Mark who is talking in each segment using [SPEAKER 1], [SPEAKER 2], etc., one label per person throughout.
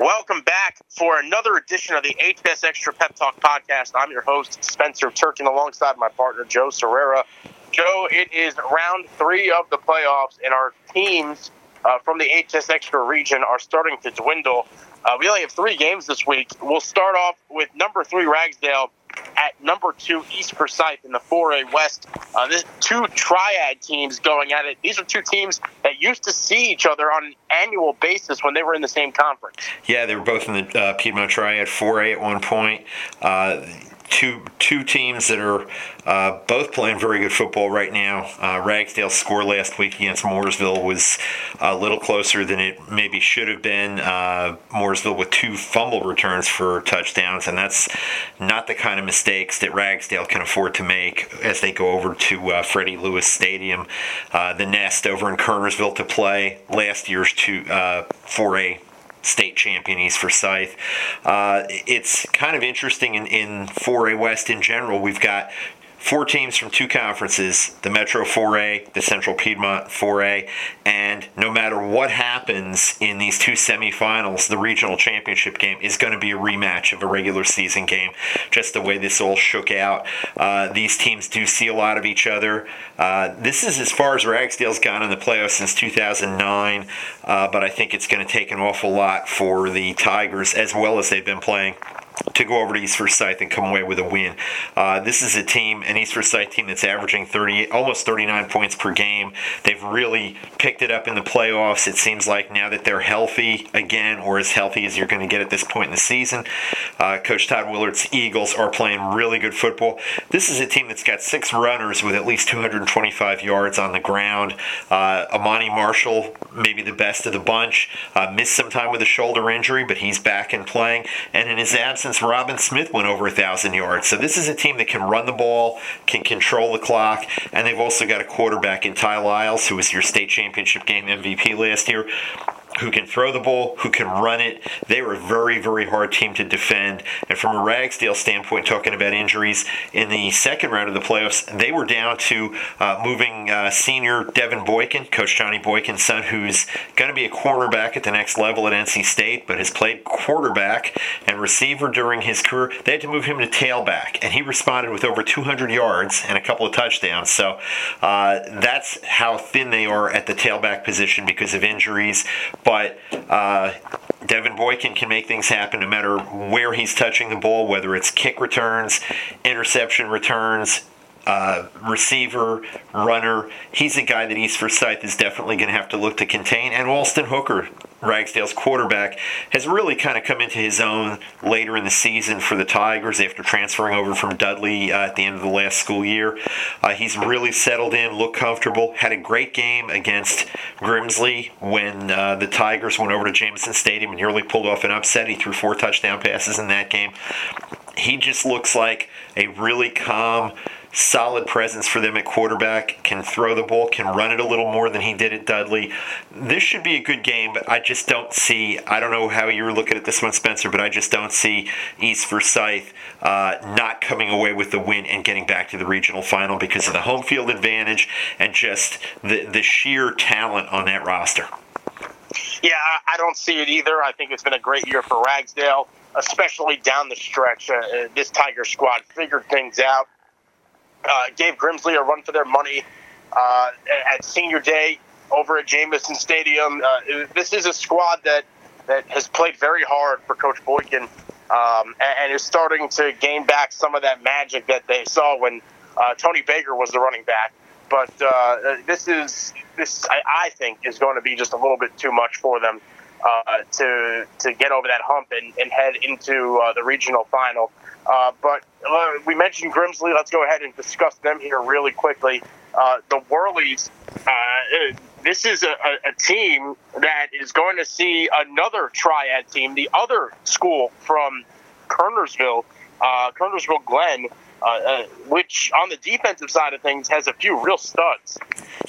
[SPEAKER 1] Welcome back for another edition of the HS Extra Pep Talk podcast. I'm your host, Spencer Turkin, alongside my partner, Joe Sirera. Joe, it is round three of the playoffs, and our teams uh, from the HS Extra region are starting to dwindle. Uh, we only have three games this week. We'll start off with number three, Ragsdale, at number two, East Forsyth in the 4A West. Uh, this two triad teams going at it. These are two teams used to see each other on an annual basis when they were in the same conference.
[SPEAKER 2] Yeah, they were both in the uh, Piedmont Triad 4A at one point. Uh, two two teams that are uh, both playing very good football right now. Uh, Ragsdale's score last week against Mooresville was a little closer than it maybe should have been. Uh, Mooresville with two fumble returns for touchdowns, and that's not the kind of mistakes that Ragsdale can afford to make as they go over to uh, Freddie Lewis Stadium, uh, the Nest over in Kernersville to play last year's two 4A uh, state champion East Forsyth. Uh, it's kind of interesting in, in 4A West in general. We've got four teams from two conferences the Metro 4A, the Central Piedmont 4A, and no matter what happens in these two semifinals, the regional championship game is going to be a rematch of a regular season game, just the way this all shook out. Uh, these teams do see a lot of each other. Uh, this is as far as Ragsdale's gone in the playoffs since 2009, uh, but I think it's going to take an awful lot for the Tigers, as well as they've been playing to go over to East Forsyth and come away with a win. Uh, this is a team, an East Forsyth team that's averaging 30, almost 39 points per game. They've really picked it up in the playoffs. It seems like now that they're healthy again, or as healthy as you're going to get at this point in the season. Uh, Coach Todd Willert's Eagles are playing really good football. This is a team that's got six runners with at least 225 yards on the ground. Uh, Amani Marshall, maybe the best of the bunch, uh, missed some time with a shoulder injury, but he's back and playing. And in his absence, since Robin Smith went over a thousand yards. So this is a team that can run the ball, can control the clock, and they've also got a quarterback in Ty Lyles, who was your state championship game MVP last year who can throw the ball, who can run it. They were a very, very hard team to defend. And from a Ragsdale standpoint, talking about injuries, in the second round of the playoffs, they were down to uh, moving uh, senior Devin Boykin, Coach Johnny Boykin's son, who's going to be a cornerback at the next level at NC State, but has played quarterback and receiver during his career. They had to move him to tailback, and he responded with over 200 yards and a couple of touchdowns. So uh, that's how thin they are at the tailback position because of injuries. But uh, Devin Boykin can make things happen no matter where he's touching the ball, whether it's kick returns, interception returns, uh, receiver, runner. He's a guy that East Forsyth is definitely going to have to look to contain. And Walston Hooker, Ragsdale's quarterback, has really kind of come into his own later in the season for the Tigers after transferring over from Dudley uh, at the end of the last school year. Uh, he's really settled in, looked comfortable, had a great game against Grimsley when uh, the Tigers went over to Jamieson Stadium and nearly pulled off an upset. He threw four touchdown passes in that game. He just looks like a really calm, solid presence for them at quarterback, can throw the ball, can run it a little more than he did at Dudley. This should be a good game, but I just don't see, I don't know how you're looking at this one, Spencer, but I just don't see East Forsyth uh, not coming away with the win and getting back to the regional final because of the home field advantage and just the, the sheer talent on that roster.
[SPEAKER 1] Yeah, I don't see it either. I think it's been a great year for Ragsdale, especially down the stretch. Uh, this Tiger squad figured things out uh, gave Grimsley a run for their money uh, at senior day over at Jamieson Stadium. Uh, this is a squad that, that has played very hard for Coach Boykin um, and, and, is starting to gain back some of that magic that they saw when uh, Tony Baker was the running back. But uh, this is this I, I, think is going to be just a little bit too much for them uh, to to get over that hump and, and head into the regional final. Uh, but uh, we mentioned Grimsley. Let's go ahead and discuss them here really quickly. Uh, the Whirlies, uh, this is a, a, team that is going to see another triad team, the other school from Kernersville, uh, Kernersville Glenn, uh, uh, which on the defensive side of things has a few real studs.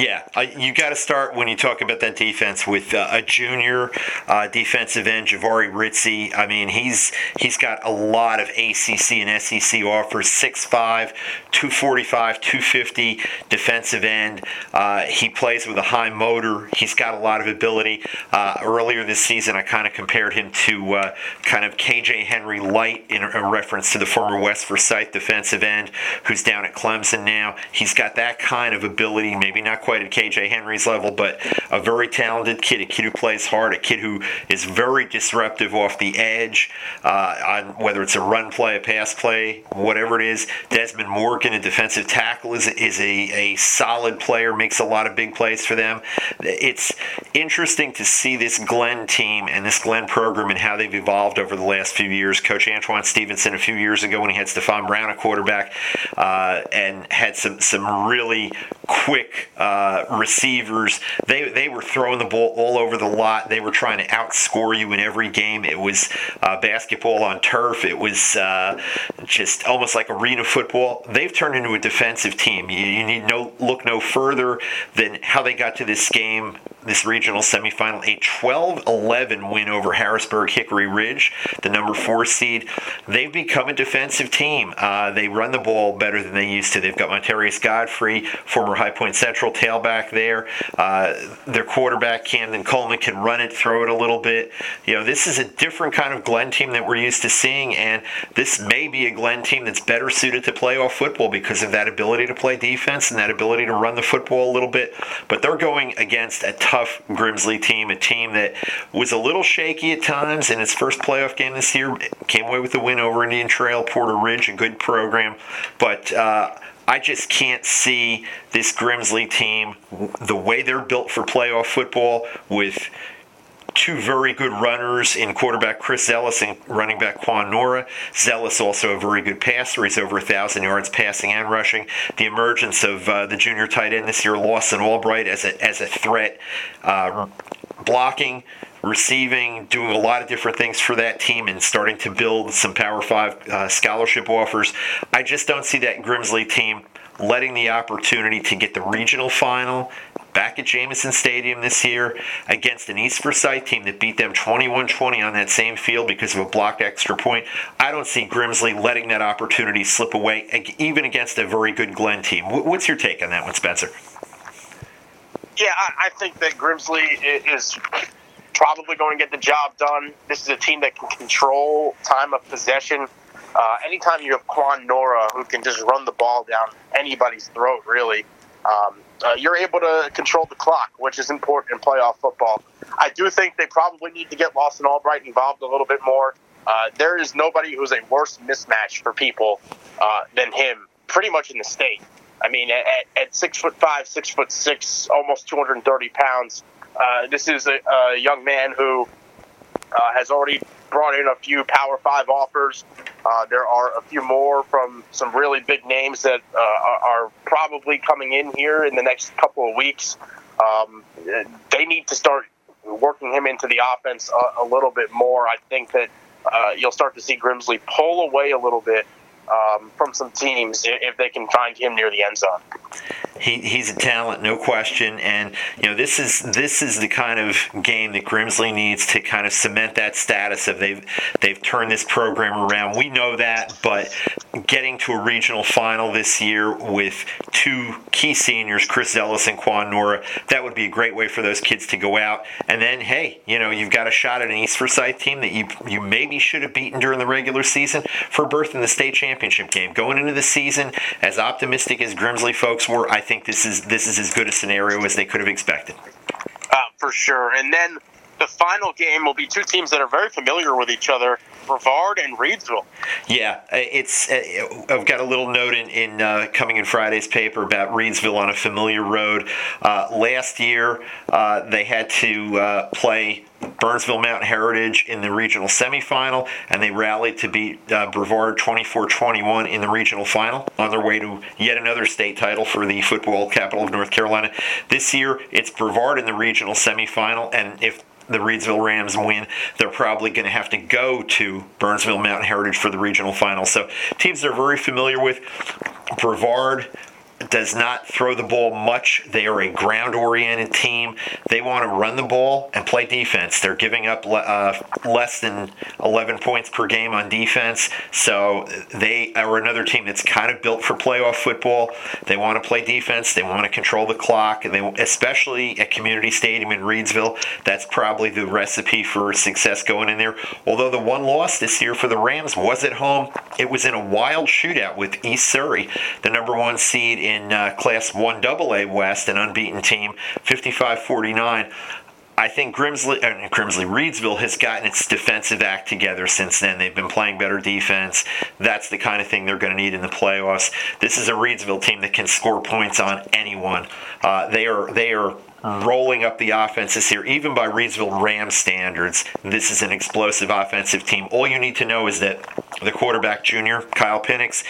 [SPEAKER 2] Yeah, you got to start when you talk about that defense with uh, a junior uh, defensive end, Jahvaree Ritzie. I mean, he's he's got a lot of ACC and SEC offers. 6'5", 245, 250 defensive end. Uh, he plays with a high motor. He's got a lot of ability. Uh, earlier this season, I kind of compared him to uh, kind of KJ Henry light in reference to the former West Forsyth defensive end who's down at Clemson now. He's got that kind of ability, maybe not quite at KJ Henry's level, but a very talented kid, a kid who plays hard, a kid who is very disruptive off the edge, uh, on whether it's a run play, a pass play, whatever it is. Desmond Morgan, a defensive tackle, is, is a, a solid player, makes a lot of big plays for them. It's interesting to see this Glenn team and this Glenn program and how they've evolved over the last few years. Coach Antoine Stevenson, a few years ago, when he had Stephon Brown, a quarterback, uh, and had some, some really quick uh, receivers. They, they were throwing the ball all over the lot. They were trying to outscore you in every game. It was uh, basketball on turf. It was uh, just almost like arena football. They've turned into a defensive team. You, you need no look no further than how they got to this game this regional semifinal, a 12 11 win over Harrisburg Hickory Ridge, the number four seed. They've become a defensive team. Uh, they run the ball better than they used to. They've got Montarius Godfrey, former High Point Central tailback there. Uh, their quarterback, Camden Coleman, can run it, throw it a little bit. You know, this is a different kind of Glenn team that we're used to seeing, and this may be a Glenn team that's better suited to playoff football because of that ability to play defense and that ability to run the football a little bit. But they're going against a tough Grimsley team, a team that was a little shaky at times in its first playoff game this year. Came away with a win over Indian Trail, Porter Ridge, a good program. But uh, I just can't see this Grimsley team, the way they're built for playoff football, with two very good runners in quarterback Chris Zellous and running back Quan Nora. Zellous also a very good passer. He's over a thousand yards passing and rushing. The emergence of uh, the junior tight end this year, Lawson Albright, as a as a threat, uh, blocking. Receiving, doing a lot of different things for that team, and starting to build some Power Five uh, scholarship offers. I just don't see that Grimsley team letting the opportunity to get the regional final back at Jamieson Stadium this year against an East Forsyth team that beat them 21-20 on that same field because of a blocked extra point. I don't see Grimsley letting that opportunity slip away, even against a very good Glenn team. What's your take on that one, Spencer?
[SPEAKER 1] Yeah, I think that Grimsley is probably going to get the job done. This is a team that can control time of possession. Uh, anytime you have Quan Nora who can just run the ball down anybody's throat, really, um, uh, you're able to control the clock, which is important in playoff football. I do think they probably need to get Lawson Albright involved a little bit more. Uh, there is nobody who's a worse mismatch for people uh, than him, pretty much in the state. I mean, at, at six foot five, six foot six, almost 230 pounds, uh, this is a, a, young man who uh, has already brought in a few Power Five offers. Uh, there are a few more from some really big names that uh, are probably coming in here in the next couple of weeks. Um, they need to start working him into the offense a, a little bit more. I think that uh, you'll start to see Grimsley pull away a little bit um, from some teams if they can find him near the end zone.
[SPEAKER 2] He, he's a talent, no question, and you know this is this is the kind of game that Grimsley needs to kind of cement that status of they've they've turned this program around. We know that, but getting to a regional final this year with two key seniors, Chris Zellous and Quan Nora, that would be a great way for those kids to go out. And then, hey, you know, you've got a shot at an East Forsyth team that you you maybe should have beaten during the regular season for berth in the state championship game. Going into the season, as optimistic as Grimsley folks were, I think this is this is as good a scenario as they could have expected.
[SPEAKER 1] Uh, for sure. And then the final game will be two teams that are very familiar with each other, Brevard and Reidsville.
[SPEAKER 2] Yeah, it's. Uh, I've got a little note in, in uh, coming in Friday's paper about Reidsville on a familiar road. Uh, last year, uh, they had to uh, play Burnsville Mountain Heritage in the regional semifinal, and they rallied to beat uh, Brevard 24-21 in the regional final on their way to yet another state title for the football capital of North Carolina. This year, it's Brevard in the regional semifinal, and if the Reidsville Rams win, they're probably going to have to go to Burnsville Mountain Heritage for the regional final. So teams they're very familiar with. Brevard does not throw the ball much. They are a ground oriented team. They want to run the ball and play defense. They're giving up uh, less than 11 points per game on defense. So they are another team that's kind of built for playoff football. They want to play defense. They want to control the clock. And they, especially at Community Stadium in Reidsville, that's probably the recipe for success going in there. Although the one loss this year for the Rams was at home, it was in a wild shootout with East Surry, the number one seed in uh, Class 1 AA West, an unbeaten team, 55 49. I think Grimsley, uh, Grimsley Reidsville has gotten its defensive act together since then. They've been playing better defense. That's the kind of thing they're going to need in the playoffs. This is a Reidsville team that can score points on anyone. Uh, they are they are rolling up the offenses here, even by Reidsville Rams standards. This is an explosive offensive team. All you need to know is that the quarterback junior, Kyle Penix,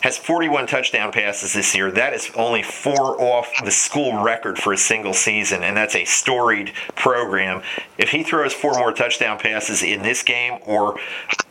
[SPEAKER 2] has 41 touchdown passes this year. That is only four off the school record for a single season, and that's a storied program. If he throws four more touchdown passes in this game or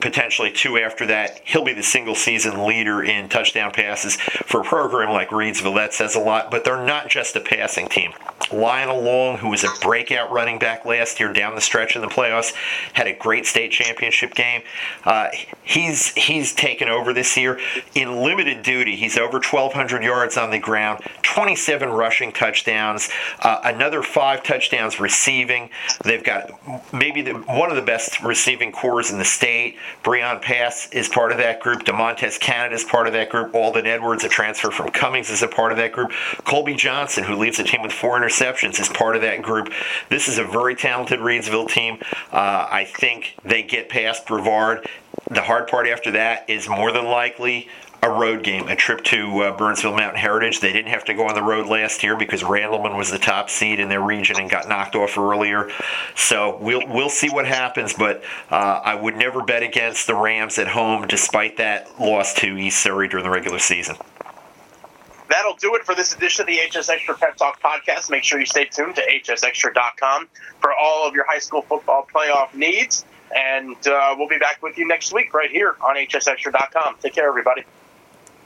[SPEAKER 2] potentially two after that. He'll be the single season leader in touchdown passes for a program like Reidsville. That says a lot, but they're not just a passing team. Lionel Long, who was a breakout running back last year down the stretch in the playoffs, had a great state championship game. Uh, he's he's taken over this year in limited duty. He's over 1,200 yards on the ground, 27 rushing touchdowns, uh, another five touchdowns receiving. They've got maybe the, one of the best receiving cores in the state. Breon Pass is part of that group. DeMontez Canada is part of that group. Alden Edwards, a transfer from Cummings, is a part of that group. Colby Johnson, who leads the team with four interceptions, is part of that group. This is a very talented Reidsville team. Uh, I think they get past Brevard. The hard part after that is more than likely a road game, a trip to uh, Burnsville Mountain Heritage. They didn't have to go on the road last year because Randleman was the top seed in their region and got knocked off earlier. So we'll we'll see what happens. But uh, I would never bet against the Rams at home, despite that loss to East Surry during the regular season.
[SPEAKER 1] That'll do it for this edition of the HS Extra Pep Talk podcast. Make sure you stay tuned to hsextra.com for all of your high school football playoff needs. And uh, we'll be back with you next week right here on hsextra.com. Take care, everybody.